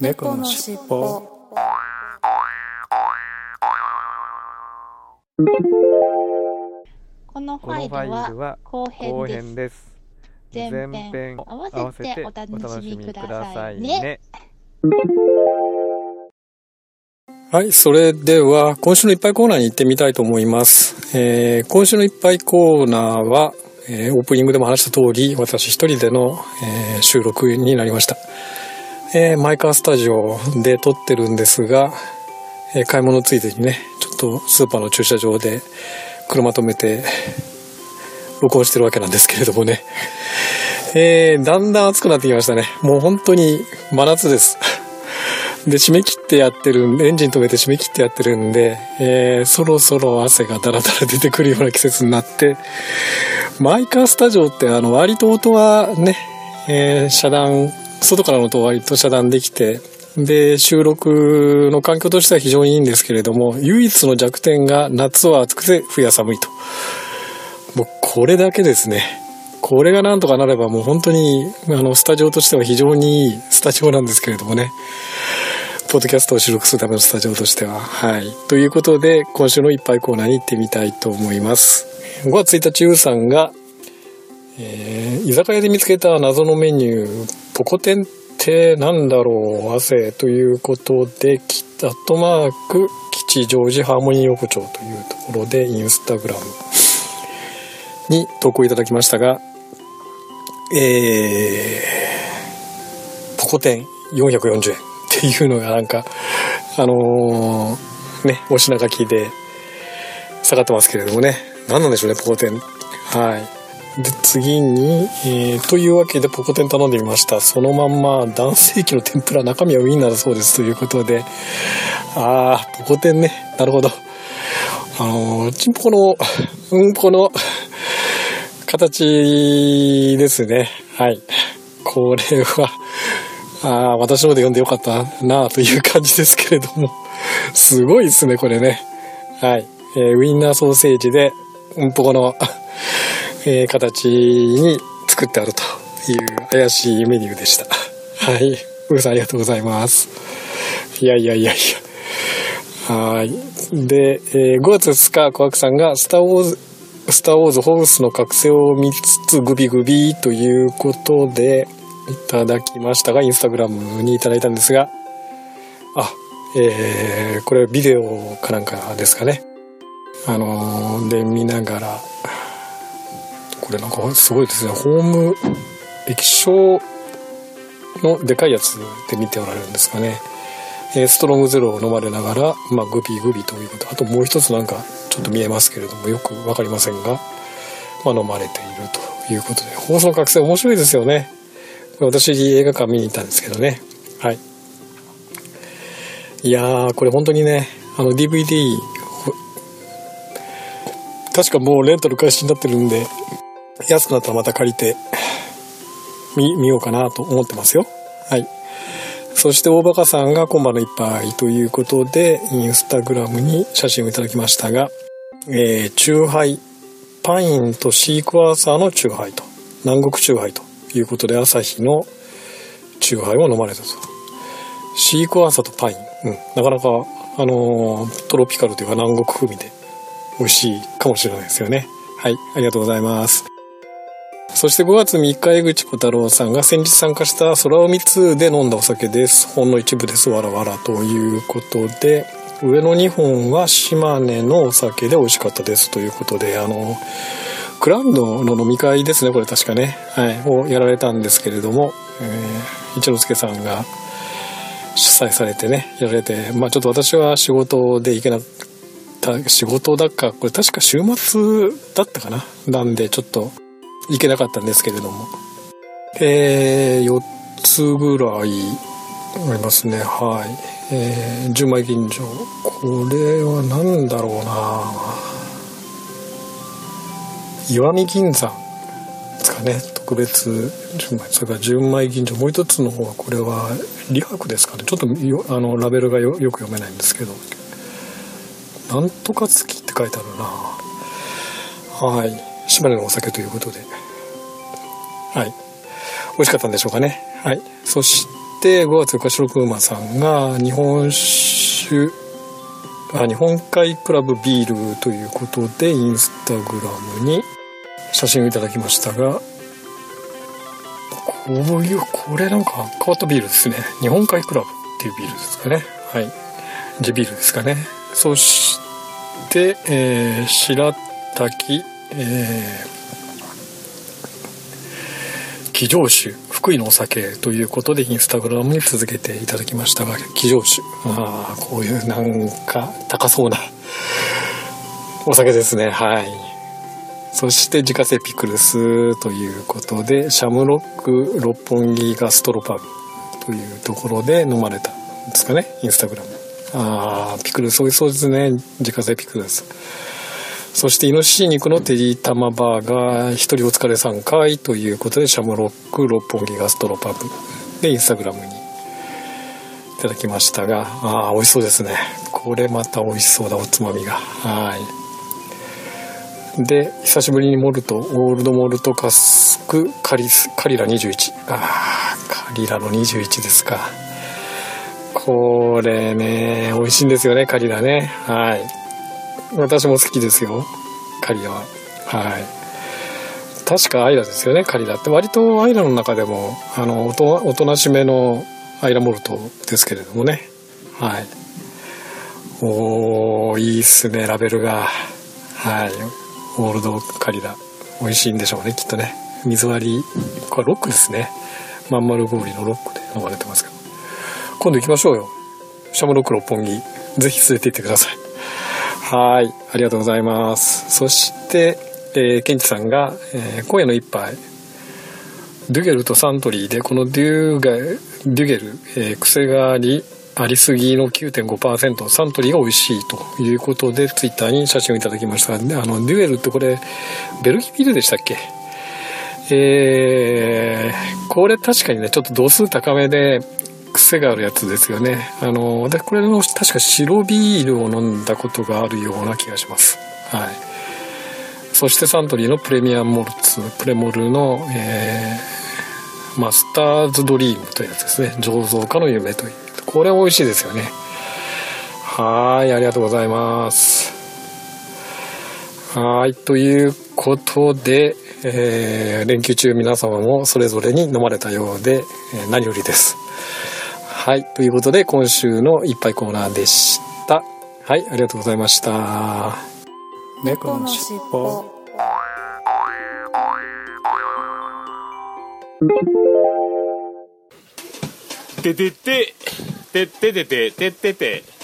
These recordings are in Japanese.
猫のしっぽこのファイルは後後編です。編です。前編前編合わせてお楽しみくださいね。はい、それでは今週のいっぱいコーナーに行ってみたいと思います。えー今週のいっぱいコーナーは、えーオープニングでも話した通り、私一人での、えー収録になりました。えーマイカースタジオで撮ってるんですが、えー買い物ついでにね、ちょっとスーパーの駐車場で車止めて録音してるわけなんですけれどもね。えーだんだん暑くなってきましたね。もう本当に真夏です。で、締め切ってやってるんで、エンジン止めて締め切ってやってるんで、えーそろそろ汗がダラダラ出てくるような季節になって、マイカースタジオってあの割と音はね、えー遮断、外からの音は割と遮断できて、で、収録の環境としては非常にいいんですけれども、唯一の弱点が夏は暑くて冬は寒いと。もうこれだけですね。これがなんとかなればもう本当に、あの、スタジオとしては非常にいいスタジオなんですけれどもね。ポッドキャストを収録するためのスタジオとしては。はい。ということで、今週のいっぱいコーナーに行ってみたいと思います。5月1日、ゆうさんが、えー居酒屋で見つけた謎のメニュー、ポコテンってなんだろう、汗ということで、きアットマーク、吉祥寺ハーモニー横丁というところで、インスタグラムに投稿いただきましたが、えー、ポコテン440円っていうのがなんか、あのーね、お品書きで下がってますけれどもね、何なんでしょうね、ポコテン。はい。で、次に、えーというわけでポコテン頼んでみました。そのまんま男性器の天ぷら、中身はウインナーだそうですということで、あー、ポコテンね、なるほど。あのーチンポコの、うんこの、形ですね。はい。これは、ああ、私ので読んでよかったなあという感じですけれども。すごいですね、これね。はい。えーウインナーソーセージで、うんぽこの、えー形に作ってあるという怪しいメニューでした。はい。うーさんありがとうございます。いやいやいやいや。はい。で、えー5月2日、小悪さんが、スター・ウォーズ、スター・ウォーズ・ホースの覚醒を見つつ、グビグビということで、いただきましたが、インスタグラムにいただいたんですが、あ、えー、これビデオかなんかですかね。あのーで、見ながら、これなんかすごいですね。ホーム液晶のでかいやつで見ておられるんですかね。えストロングゼロを飲まれながら、まあ、グビグビということ。あともう一つなんかちょっと見えますけれども、よくわかりませんが、まあ、飲まれているということで、放送覚醒面白いですよね。私映画館見に行ったんですけどね。はい。いやー、これ本当にね、あの DVD、確かもうレンタル開始になってるんで、安くなったらまた借りて、見、見ようかなと思ってますよ。はい。そして大バカさんが今晩の一杯ということで、インスタグラムに写真をいただきましたが、えー、チューハイ、パインとシークワーサーのチューハイと、南国チューハイということで、アサヒのチューハイを飲まれたと。シークワーサーとパイン。うん、なかなか、あのートロピカルというか南国風味で美味しいかもしれないですよね。はい、ありがとうございます。そして5月3日、江口小太郎さんが先日参加した空海2で飲んだお酒です。ほんの一部です。わらわらということで、上の2本は島根のお酒で美味しかったですということで、あの、クラウドの飲み会ですね、これ確かね。はい、をやられたんですけれども、えー一之輔さんが主催されてね、やられて、まあちょっと私は仕事で行けなかった、仕事だか、これ確か週末だったかな。なんでちょっと行けなかったんですけれども。えー、4つぐらいありますね。はい。えー、純米吟醸。これは何だろうな石見銀山ですかね。特別純米。それから純米吟醸。もう一つの方は、これは、李白ですかね。ちょっとあのラベルがよよく読めないんですけど。なんとか月って書いてあるなはい。島根のお酒ということで。はい。美味しかったんでしょうかね。はい。そして5月4日白く馬さんが日本酒あ日本海クラブビールということでインスタグラムに写真をいただきましたがこういうこれなんか変わったビールですね日本海クラブっていうビールですかねはい地ビールですかねそして、えー、白滝えー、騎乗酒福井のお酒ということでインスタグラムに続けていただきましたが騎乗酒ああこういうなんか高そうなお酒ですね。はい。そして自家製ピクルスということでシャムロック六本木ガストロパブというところで飲まれたんですかねインスタグラム。ああピクルス美味しそうですね自家製ピクルス。そしてイノシシ肉のテリータマバーガー一人お疲れ3回ということでシャムロック六本木ガストロパブでインスタグラムにいただきましたがああ美味しそうですね。これまた美味しそうだおつまみが。はい。で久しぶりにモルトオールドモルトカスクカリスカリラ21ああカリラの21ですか。これね美味しいんですよねカリラね。はい。私も好きですよ。カリラは。はい。確かアイラですよねカリラって。割とアイラの中でもあのおとおとなしめのアイラモルトですけれどもね。はい。おーいいっすねラベルが。はい。オールドカリラ。美味しいんでしょうねきっとね。水割り。これロックですね。まん丸氷のロックで飲まれてますけど。今度行きましょうよ。シャムロック六本木。ぜひ連れて行ってください。はいありがとうございます。そして、えー、ケンチさんが、えー、今夜の一杯。デュゲルとサントリーでこのデュガデュゲル、えー、癖がありありすぎの9.5%サントリーが美味しいということでツイッターに写真をいただきました。あのデュエルってこれベルギービールでしたっけ？えー、これ確かにねちょっと度数高めで癖があるやつですよね。あの私これの確か白ビールを飲んだことがあるような気がします。はい。そしてサントリーのプレミアムモルツプレモルの、えー、マスターズドリームというやつですね。醸造家の夢という。これ美味しいですよね。はいありがとうございます。はいということで、えー、連休中皆様もそれぞれに飲まれたようで、えー、何よりです。はい。ということで、今週のいっぱいコーナーでした。はい。ありがとうございました。猫のしっぽ。ててて、てててて、ててて。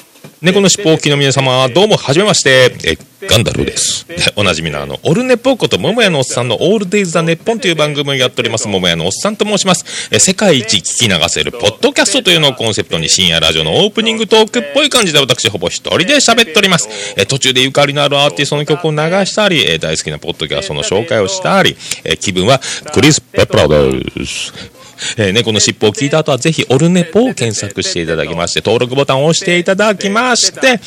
猫のしっぽおきの皆様、どうも、はじめまして。え、ガンダルです。で おなじみのあの、オルネポーこと、桃屋のおっさんのオールデイズ・ザ・ネッポンという番組をやっております、桃屋のおっさんと申します。え、世界一聞き流せる、ポッドキャストというのをコンセプトに、深夜ラジオのオープニングトークっぽい感じで、私、ほぼ一人で喋っております。え、途中でゆかりのあるアーティストの曲を流したり、え、大好きなポッドキャストの紹介をしたり、え、気分は、クリス・ペプラです。えー、猫の尻尾を聞いた後はぜひオルネポを検索していただきまして、登録ボタンを押していただきまして、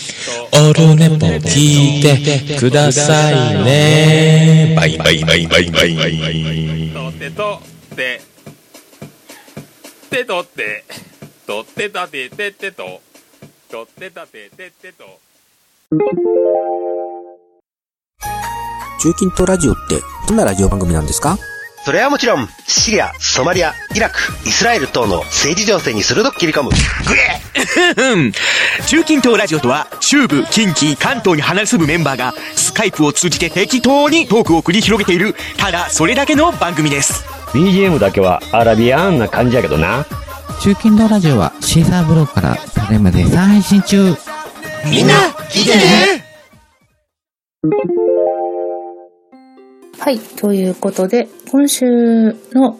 オルネポ聞いてくださいね。バイバイバイバイバイ。とってとって、てとって、とってたててってと、とってたててってと。中近東ラジオってどんなラジオ番組なんですかそれはもちろん、シリア、ソマリア、イラク、イスラエル等の政治情勢に鋭く切り込む、グエ 中近東ラジオとは、中部、近畿、関東に離れ住むメンバーが、スカイプを通じて適当にトークを繰り広げている、ただそれだけの番組です。BGM だけはアラビアンな感じやけどな。中近東ラジオはシーサーブログからただいま絶賛配信中。みんな、聞いてねはい。ということで、今週の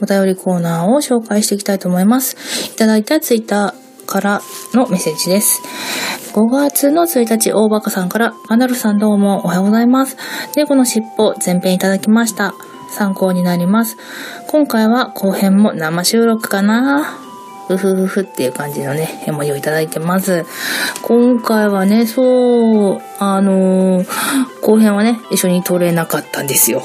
お便りコーナーを紹介していきたいと思います。いただいたツイッターからのメッセージです。5月の1日、大バカさんから、アナルさんどうもおはようございます。猫の尻尾、前編いただきました。参考になります。今回は後編も生収録かなふふふっていう感じのね、絵文字をいただいてます。今回はね、そう、あのー後編はね、一緒に撮れなかったんですよ。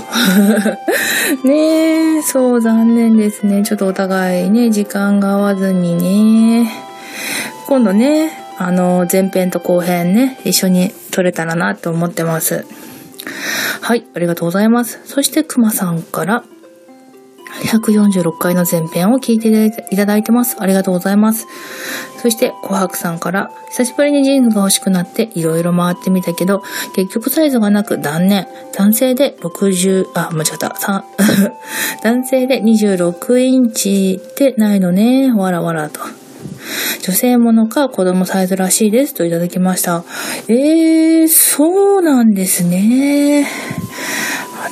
ねえ、そう残念ですね。ちょっとお互いね、時間が合わずにね。今度ね、あの、前編と後編ね、一緒に撮れたらなと思ってます。はい、ありがとうございます。そして、くまさんから、146回の前編を聞いていただいてます。ありがとうございます。そして、琥珀さんから、久しぶりにジーンズが欲しくなっていろいろ回ってみたけど、結局サイズがなく断念。男性で60、あ、間違った、3 男性で26インチってないのね。わらわらと。女性ものか子供サイズらしいですといただきました。えー、そうなんですね。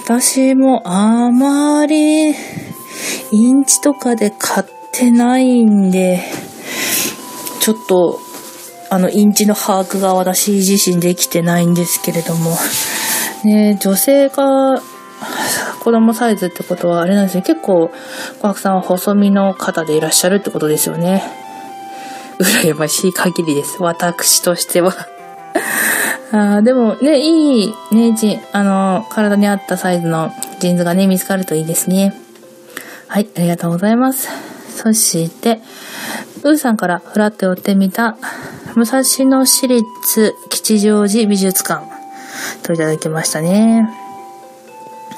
私もあまりインチとかで買ってないんで、ちょっと、あの、インチの把握が私自身できてないんですけれども、ね、女性が子供サイズってことはあれなんですよ。結構、小白さんは細身の方でいらっしゃるってことですよね。羨ましい限りです。私としては あでもね、いいね、じ、あの、体に合ったサイズのジーンズがね、見つかるといいですね。はい、ありがとうございます。そして、うーさんからフラッと寄ってみた、武蔵野市立吉祥寺美術館といただきましたね。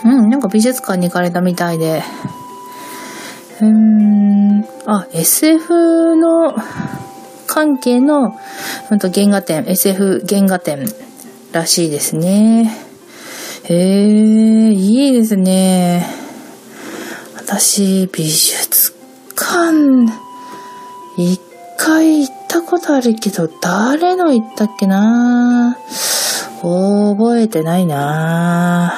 うん、なんか美術館に行かれたみたいで、うーん、あ、SF の関係の、うんと、原画展、SF 原画展らしいですね。へえ、いいですね。私、美術館、一回行ったことあるけど、誰の行ったっけな？覚えてないな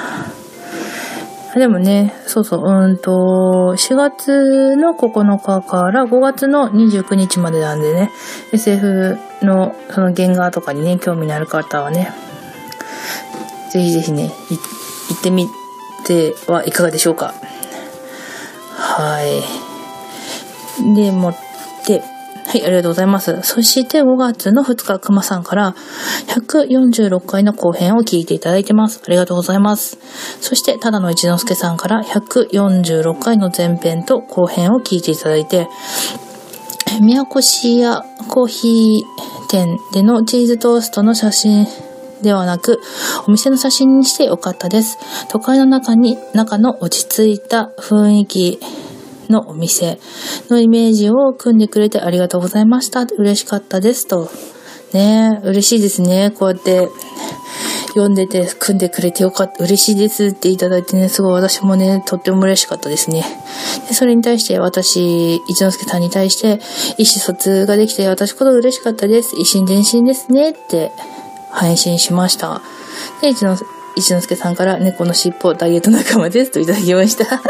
でもね、そうそう、うんと、4月の9日から5月の29日までなんでね、SF のその原画とかにね、興味のある方はね、ぜひぜひね、行ってみてはいかがでしょうか。はい。で、もって、はい、ありがとうございます。そして5月の2日、熊さんから146回の後編を聞いていただいてます。ありがとうございます。そして、ただの一之輔さんから146回の前編と後編を聞いていただいて、宮古市やコーヒー店でのチーズトーストの写真ではなく、お店の写真にしてよかったです。都会の中に、中の落ち着いた雰囲気のお店のイメージを組んでくれてありがとうございました。嬉しかったです。と。ね嬉しいですね。こうやって読んでて組んでくれてよかった、嬉しいですっていただいてね、すごい私もね、とっても嬉しかったですね。でそれに対して私、一之輔さんに対して、意思疎通ができて私こと嬉しかったです。一心伝心ですねって配信しました。で、一之一之輔さんから猫の尻尾ダイエット仲間ですといただきました。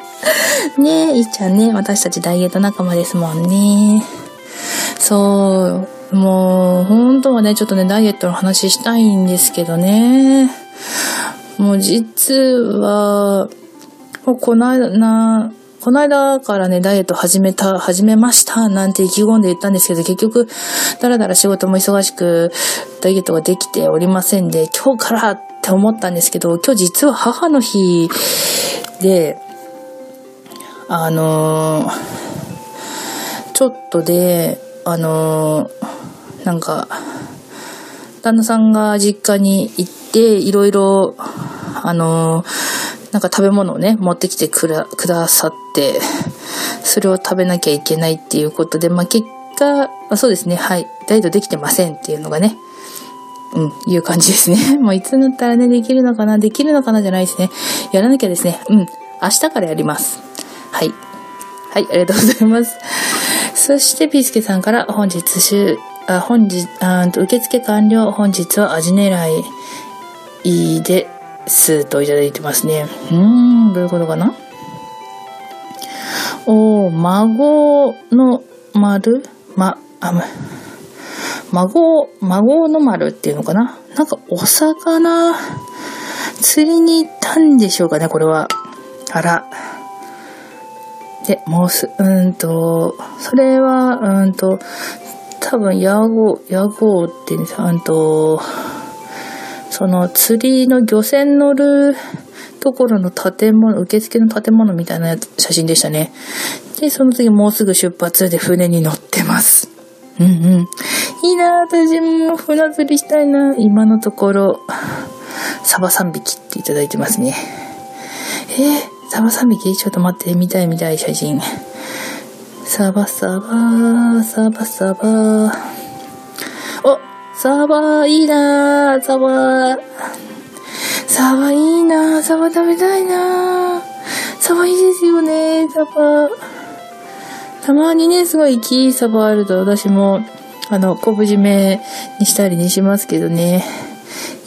ねえ、いっちゃんね、私たちダイエット仲間ですもんね。そう、もう、本当はね、ちょっとね、ダイエットの話したいんですけどね。もう実は、もうこの間、な、この間からね、ダイエット始めた、始めました、なんて意気込んで言ったんですけど、結局、だらだら仕事も忙しく、ダイエットができておりませんで、今日からって思ったんですけど、今日実は母の日で、あのー、ちょっとで、あのー、なんか、旦那さんが実家に行って、いろいろ、あのーなんか食べ物をね、持ってきてくだくださって、それを食べなきゃいけないっていうことで、まあ、結果、あそうですね、はい、ダイエットできてませんっていうのがね、うん、いう感じですね。もういつになったらね、できるのかな、できるのかなじゃないですね。やらなきゃですね。うん、明日からやります。はい。はい、ありがとうございます。そして、ピースケさんから本日週、あ、本日、あ受付完了。本日は味狙いで、すといただいてますね。うーん、どういうことかな？お孫の丸？ま、あむ、孫、孫の丸っていうのかな？なんかお魚、釣りに行ったんでしょうかね、これは。あら。で、もうす、うんと、それは、うんと、多分、ヤゴ、ヤゴって言うんですうんと、その釣りの漁船乗るところの建物、受付の建物みたいな写真でしたね。で、その次もうすぐ出発で船に乗ってます。うんうん。いいな私も船釣りしたいな今のところ、サバ3匹っていただいてますね。えー、サバ3匹？ちょっと待って、見たい見たい写真。サバサバ、サバサバ。サバ、いいなサバ。サバいいなサバ食べたいなサバいいですよね、サバ。たまにね、すごいキーサバあると私も、あの、昆布締めにしたりにしますけどね。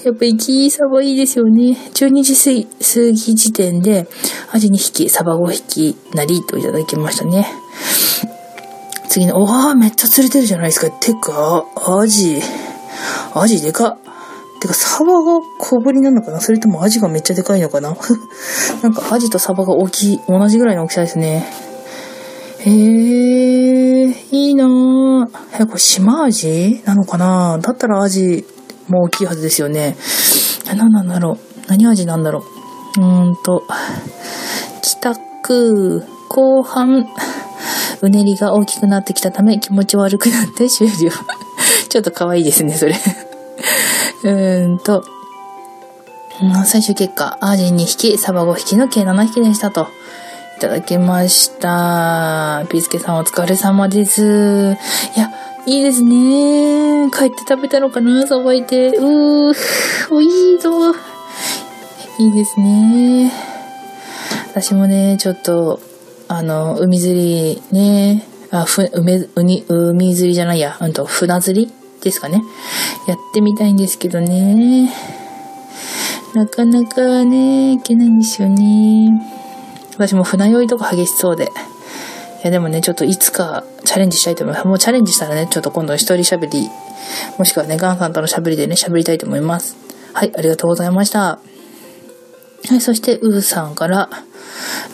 やっぱりキーサバいいですよね。12時過ぎ時点で、アジ2匹、サバ5匹なりといただきましたね。次の、おー、めっちゃ釣れてるじゃないですか。てか、アジ、アジでかてか、サバが小ぶりなのかな？それともアジがめっちゃでかいのかな？なんかアジとサバが大きい、同じぐらいの大きさですね。へえ、いいなぁ。え、これ島アジなのかな？だったらアジも大きいはずですよね。何なんだろう？何味なんだろう？うーんと、帰宅、後半、うねりが大きくなってきたため気持ち悪くなって終了。ちょっと可愛いですね、それ。うーんと、最終結果、アージ2匹、サバ5匹の計7匹でしたと。いただきました。ピースケさんお疲れ様です。いや、いいですね。帰って食べたのかなさばいて。うー、おいいぞ。いいですね。私もね、ちょっと、あの、海釣りね、あ、ふ、梅、うに、海釣りじゃないや、うんと、船釣りですかね。やってみたいんですけどね。なかなかね、いけないんですよね。私も船酔いとか激しそうで。いやでもね、ちょっといつかチャレンジしたいと思います。もうチャレンジしたらね、ちょっと今度一人喋り、もしくはね、ガンさんとの喋りでね、喋りたいと思います。はい、ありがとうございました。はい、そして、うーさんから、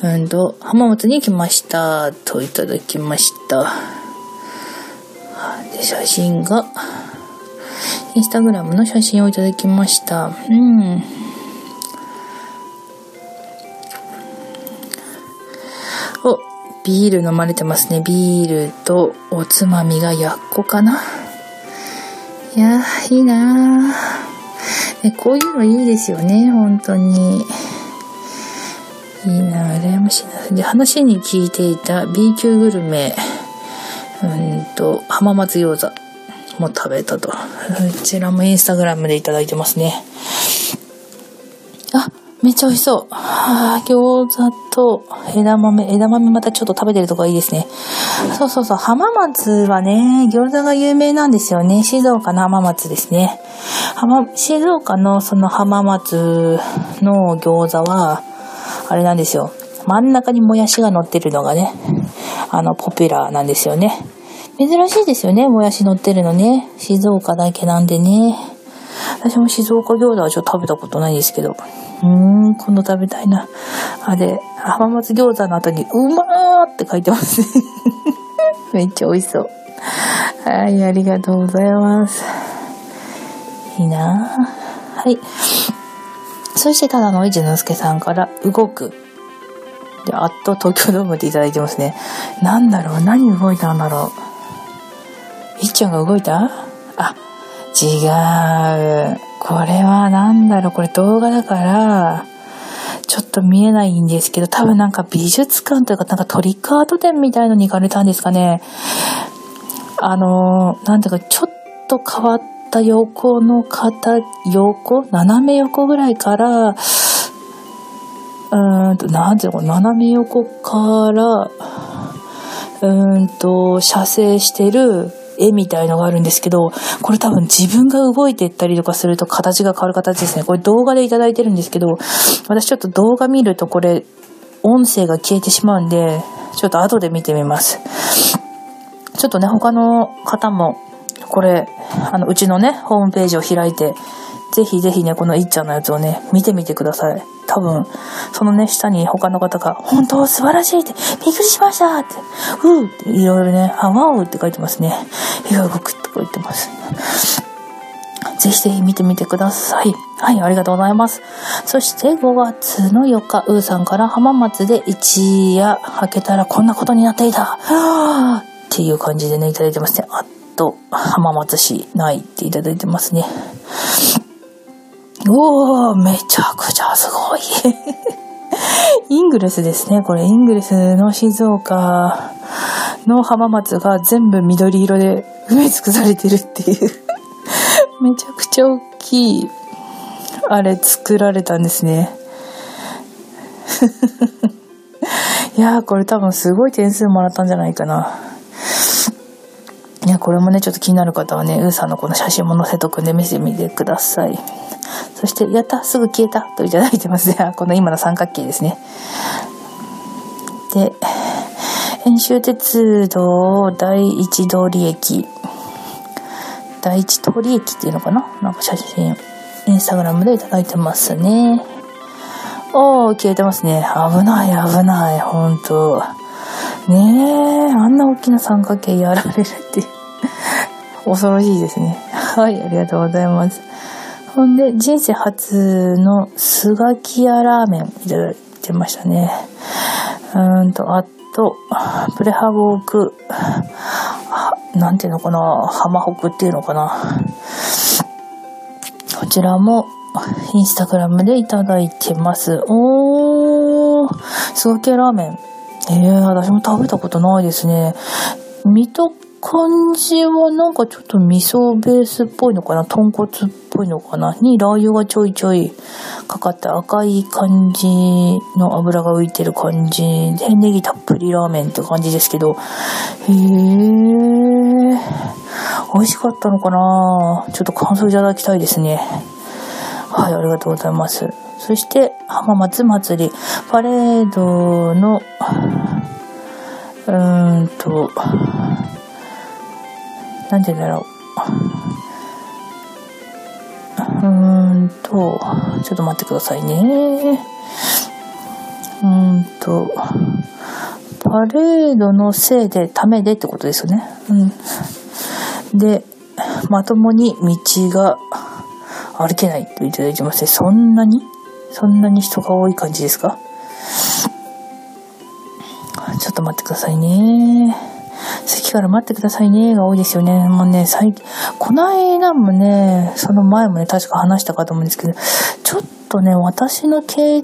うんと、浜松に来ました、といただきました。で、写真が、インスタグラムの写真をいただきました。うん。お、ビール飲まれてますね。ビールとおつまみがやっこかないやいいなね、こういうのいいですよね、本当に。いいな羨ましいな。で、話に聞いていた B 級グルメ、うんと、浜松餃子も食べたと。こちらもインスタグラムでいただいてますね。めっちゃ美味しそう。はあ、餃子と枝豆。枝豆またちょっと食べてるとこがいいですね。そうそうそう。浜松はね、餃子が有名なんですよね。静岡の浜松ですね。浜、静岡のその浜松の餃子は、あれなんですよ。真ん中にもやしが乗ってるのがね、あの、ポピュラーなんですよね。珍しいですよね、もやし乗ってるのね。静岡だけなんでね。私も静岡餃子はちょっと食べたことないですけど。うーん、今度食べたいな。あれ、浜松餃子の後に、うまーって書いてますね。めっちゃ美味しそう。はい、ありがとうございます。いいなはい。そして、ただの一之輔さんから、動く。で、あっと東京ドームでいただいてますね。なんだろう何動いたんだろういっちゃんが動いた？あ、違う。これはなんだろう、これ動画だから、ちょっと見えないんですけど、多分なんか美術館というか、なんかトリックアート展みたいのに行かれたんですかね。あの、なんていうか、ちょっと変わった横の方、横？斜め横ぐらいから、うーんと、なんていうの斜め横から、うーんと、射精してる絵みたいのがあるんですけど、これ多分自分が動いていったりとかすると形が変わる形ですね。これ動画でいただいてるんですけど、私ちょっと動画見るとこれ、音声が消えてしまうんで、ちょっと後で見てみます。ちょっとね、他の方も、これ、あの、うちのね、ホームページを開いて、ぜひぜひね、このいっちゃんのやつをね、見てみてください。多分、そのね、下に他の方が、本当素晴らしいって、びっくりしましたって、うーっていろいろね、あ、わおって書いてますね。絵が動くって書いてます。ぜひぜひ見てみてください。はい、ありがとうございます。そして5月の4日、うーさんから浜松で一夜明けたらこんなことになっていた。っていう感じでね、いただいてますね。あっと、浜松市ないっていただいてますね。おー、めちゃくちゃすごい。イングレスですね。これ、イングレスの静岡の浜松が全部緑色で埋め尽くされてるっていう めちゃくちゃ大きい、あれ作られたんですね。いやー、これ多分すごい点数もらったんじゃないかな。いや、これもね、ちょっと気になる方はね、うーさんのこの写真も載せとくんで見せてみてください。そして、やったすぐ消えたといただいてますね。この今の三角形ですね。で、編集鉄道第一通り駅。第一通り駅っていうのかな？なんか写真、インスタグラムでいただいてますね。おー、消えてますね。危ない、危ない、ほんと。ねえ、あんな大きな三角形やられるって恐ろしいですね。はい、ありがとうございます。ほんで、人生初のスガキヤラーメンいただいてましたね。うんと、あと、プレハブオーク、なんていうのかな、ハマホクっていうのかな。こちらも、インスタグラムでいただいてます。おー、スガキヤラーメン。えー、私も食べたことないですね。見と感じはなんかちょっと味噌ベースっぽいのかな豚骨っぽいのかなにラー油がちょいちょいかかって赤い感じの油が浮いてる感じでネギたっぷりラーメンって感じですけどへえ美味しかったのかな。ちょっと感想いただきたいですね。はいありがとうございます。そして浜松祭りパレードのうーんとなんて言うんだろう。うーんと、ちょっと待ってくださいね。うーんと、パレードのせいで、ためでってことですよね。うん。で、まともに道が歩けないといただいてますね。そんなに？そんなに人が多い感じですか？ちょっと待ってくださいね。席から待ってくださいねが多いですよね。もうね、最近、この間もね、その前もね、確か話したかと思うんですけど、ちょっとね、私の携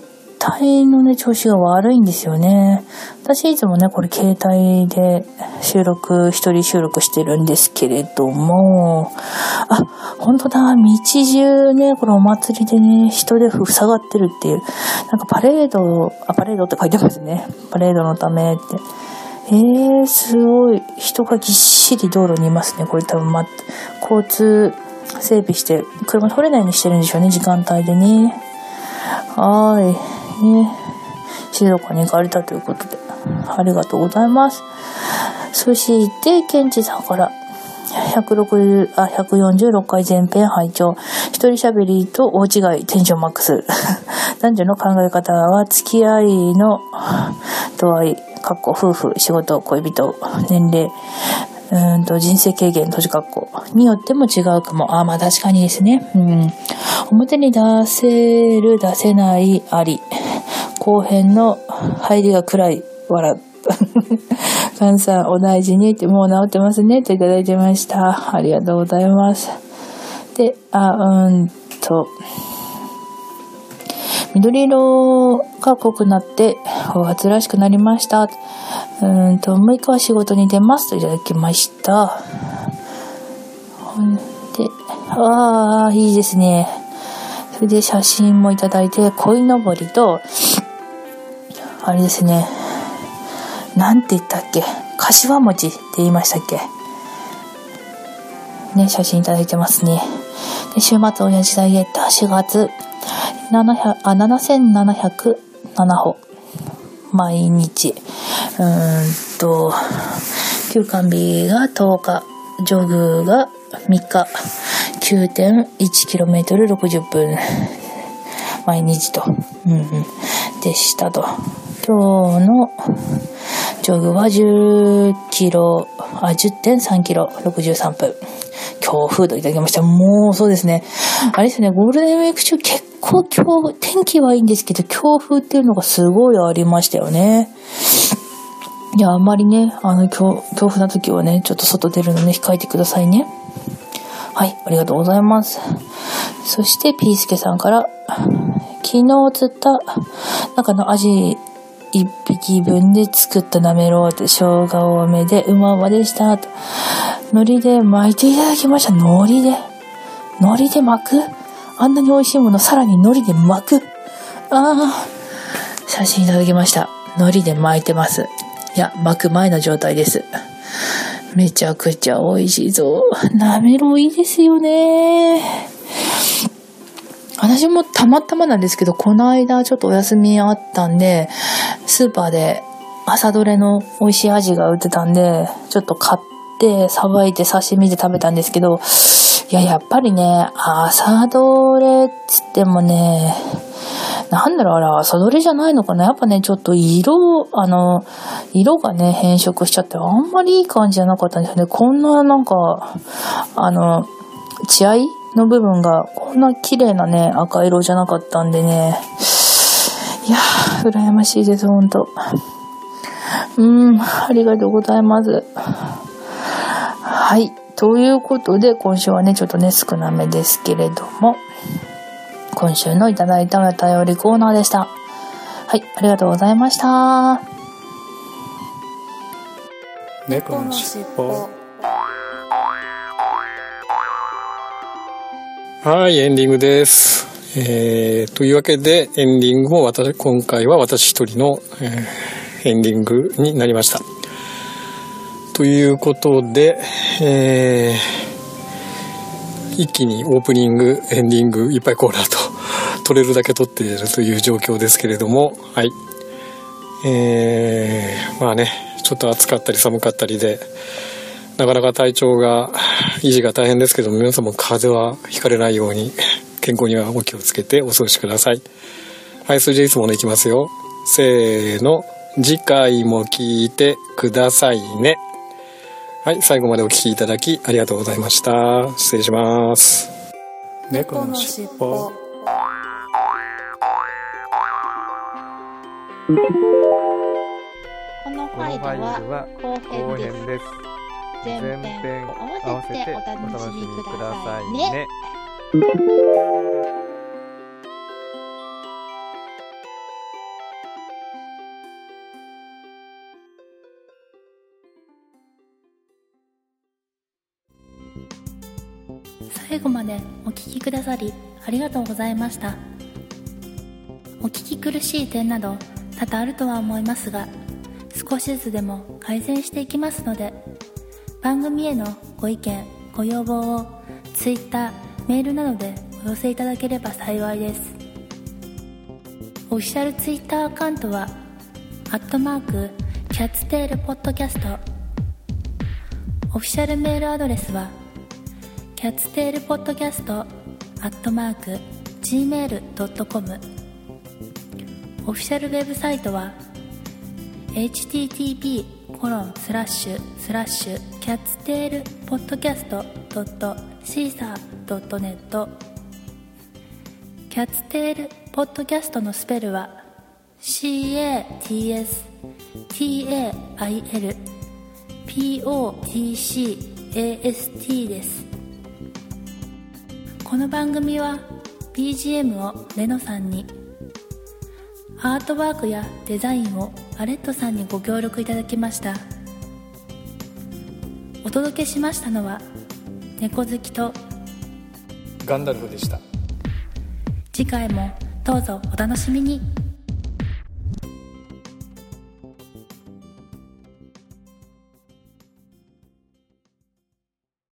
帯のね、調子が悪いんですよね。私いつもね、これ携帯で収録、一人収録してるんですけれども、あ、本当だ、道中ね、このお祭りでね、人で塞がってるっていう、なんかパレード、あ、パレードって書いてますね。パレードのためって。えー、すごい。人がぎっしり道路にいますね。これ多分、ま、交通整備して、車取れないようにしてるんでしょうね、時間帯でね。はい。ね。静岡に行かれたということで、ありがとうございます。そして、県知事さんから、160あ146回前編拝聴一人喋りと大違いテンションマックス 男女の考え方は付き合いの度合いかっこ夫婦、仕事、恋人、年齢、うんと人生経験、閉じ括弧によっても違うかも。あ、まあ確かにですね。うん。表に出せる、出せない、あり。後編の入りが暗い、笑う。カンさん、お大事にって、もう治ってますねっていただいてました。ありがとうございます。で、あ、うんと、緑色が濃くなって5月らしくなりました。うんと、6日は仕事に出ますといただきました。で、ああ、いいですね。それで写真もいただいて、鯉のぼりと、あれですね。なんて言ったっけ？柏餅って言いましたっけ？ね、写真いただいてますね。で週末親父ダイエット4月7あ7707歩。毎日。うーんと、休館日が10日、ジョグが3日、9.1km60 分、毎日と、うんうん、でしたと。今日のジョグは10キロ、あ、10.3キロ、63分。強風といただきました。もうそうですね。あれですね、ゴールデンウィーク中結構今日、天気はいいんですけど、強風っていうのがすごいありましたよね。いや、あんまりね、あの、強強風な時はね、ちょっと外出るのね、控えてくださいね。はい、ありがとうございます。そして、ピースケさんから、昨日釣った、なんかのアジ一匹分で作ったなめろうで生姜多めでうまうまでした。と海苔で巻いていただきました。海苔で。海苔で巻く？あんなに美味しいものさらに海苔で巻く？ああ、写真いただきました。海苔で巻いてます。いや、巻く前の状態です。めちゃくちゃ美味しいぞ。なめろういいですよね。私もたまたまなんですけど、この間ちょっとお休みあったんで、スーパーで朝どれの美味しいアジが売ってたんで、ちょっと買って、さばいて刺身で食べたんですけど、いや、やっぱりね、朝どれっつってもね、なんだろう、あれ、朝どれじゃないのかなやっぱね、ちょっと色、あの、色がね、変色しちゃって、あんまりいい感じじゃなかったんですよね。こんななんか、あの、血合いの部分がこんな綺麗なね、赤色じゃなかったんでね。いやー、羨ましいです、ほんと。うん、ありがとうございます。はい。ということで、今週はね、ちょっとね、少なめですけれども、今週のいただいたお便りコーナーでした。はい、ありがとうございました。猫のしっぽ。はい、エンディングです。えー、というわけで、エンディングも私、今回は私一人の、えー、エンディングになりました。ということで、えー、一気にオープニング、エンディング、いっぱいコーナーと、取れるだけ取っているという状況ですけれども、はい。えー、まあね、ちょっと暑かったり寒かったりで、なかなか体調が維持が大変ですけども、皆さんも風邪はひかれないように、健康にはお気をつけてお過ごしください。はい、それじゃいつものいきますよ。せーの。次回も聞いてくださいね。はい、最後までお聞きいただきありがとうございました。失礼します。猫のしっぽ。このファイルは後編です。前編を合わせてお楽しみくださいね。最後までお聴きくださりありがとうございましたお聞き苦しい点など多々あるとは思いますが少しずつでも改善していきますので番組へのご意見ご要望を Twitter メールなどでお寄せいただければ幸いです。オフィシャル Twitter アカウントはアットマークキャッツテールポッドキャスト。オフィシャルメールアドレスはキャッツテールポッドキャストアットマーク gmail.com オフィシャルウェブサイトは http コロンスラッシュスラッシュキャッツテールポッドキャストドットシーサードットネット。キャッツテールポッドキャストのスペルは CATSTAIL POTCAST です。この番組は BGM をレノさんにアートワークやデザインをアレットさんにご協力いただきました。お届けしましたのは猫好きとガンダルフでした。次回もどうぞお楽しみに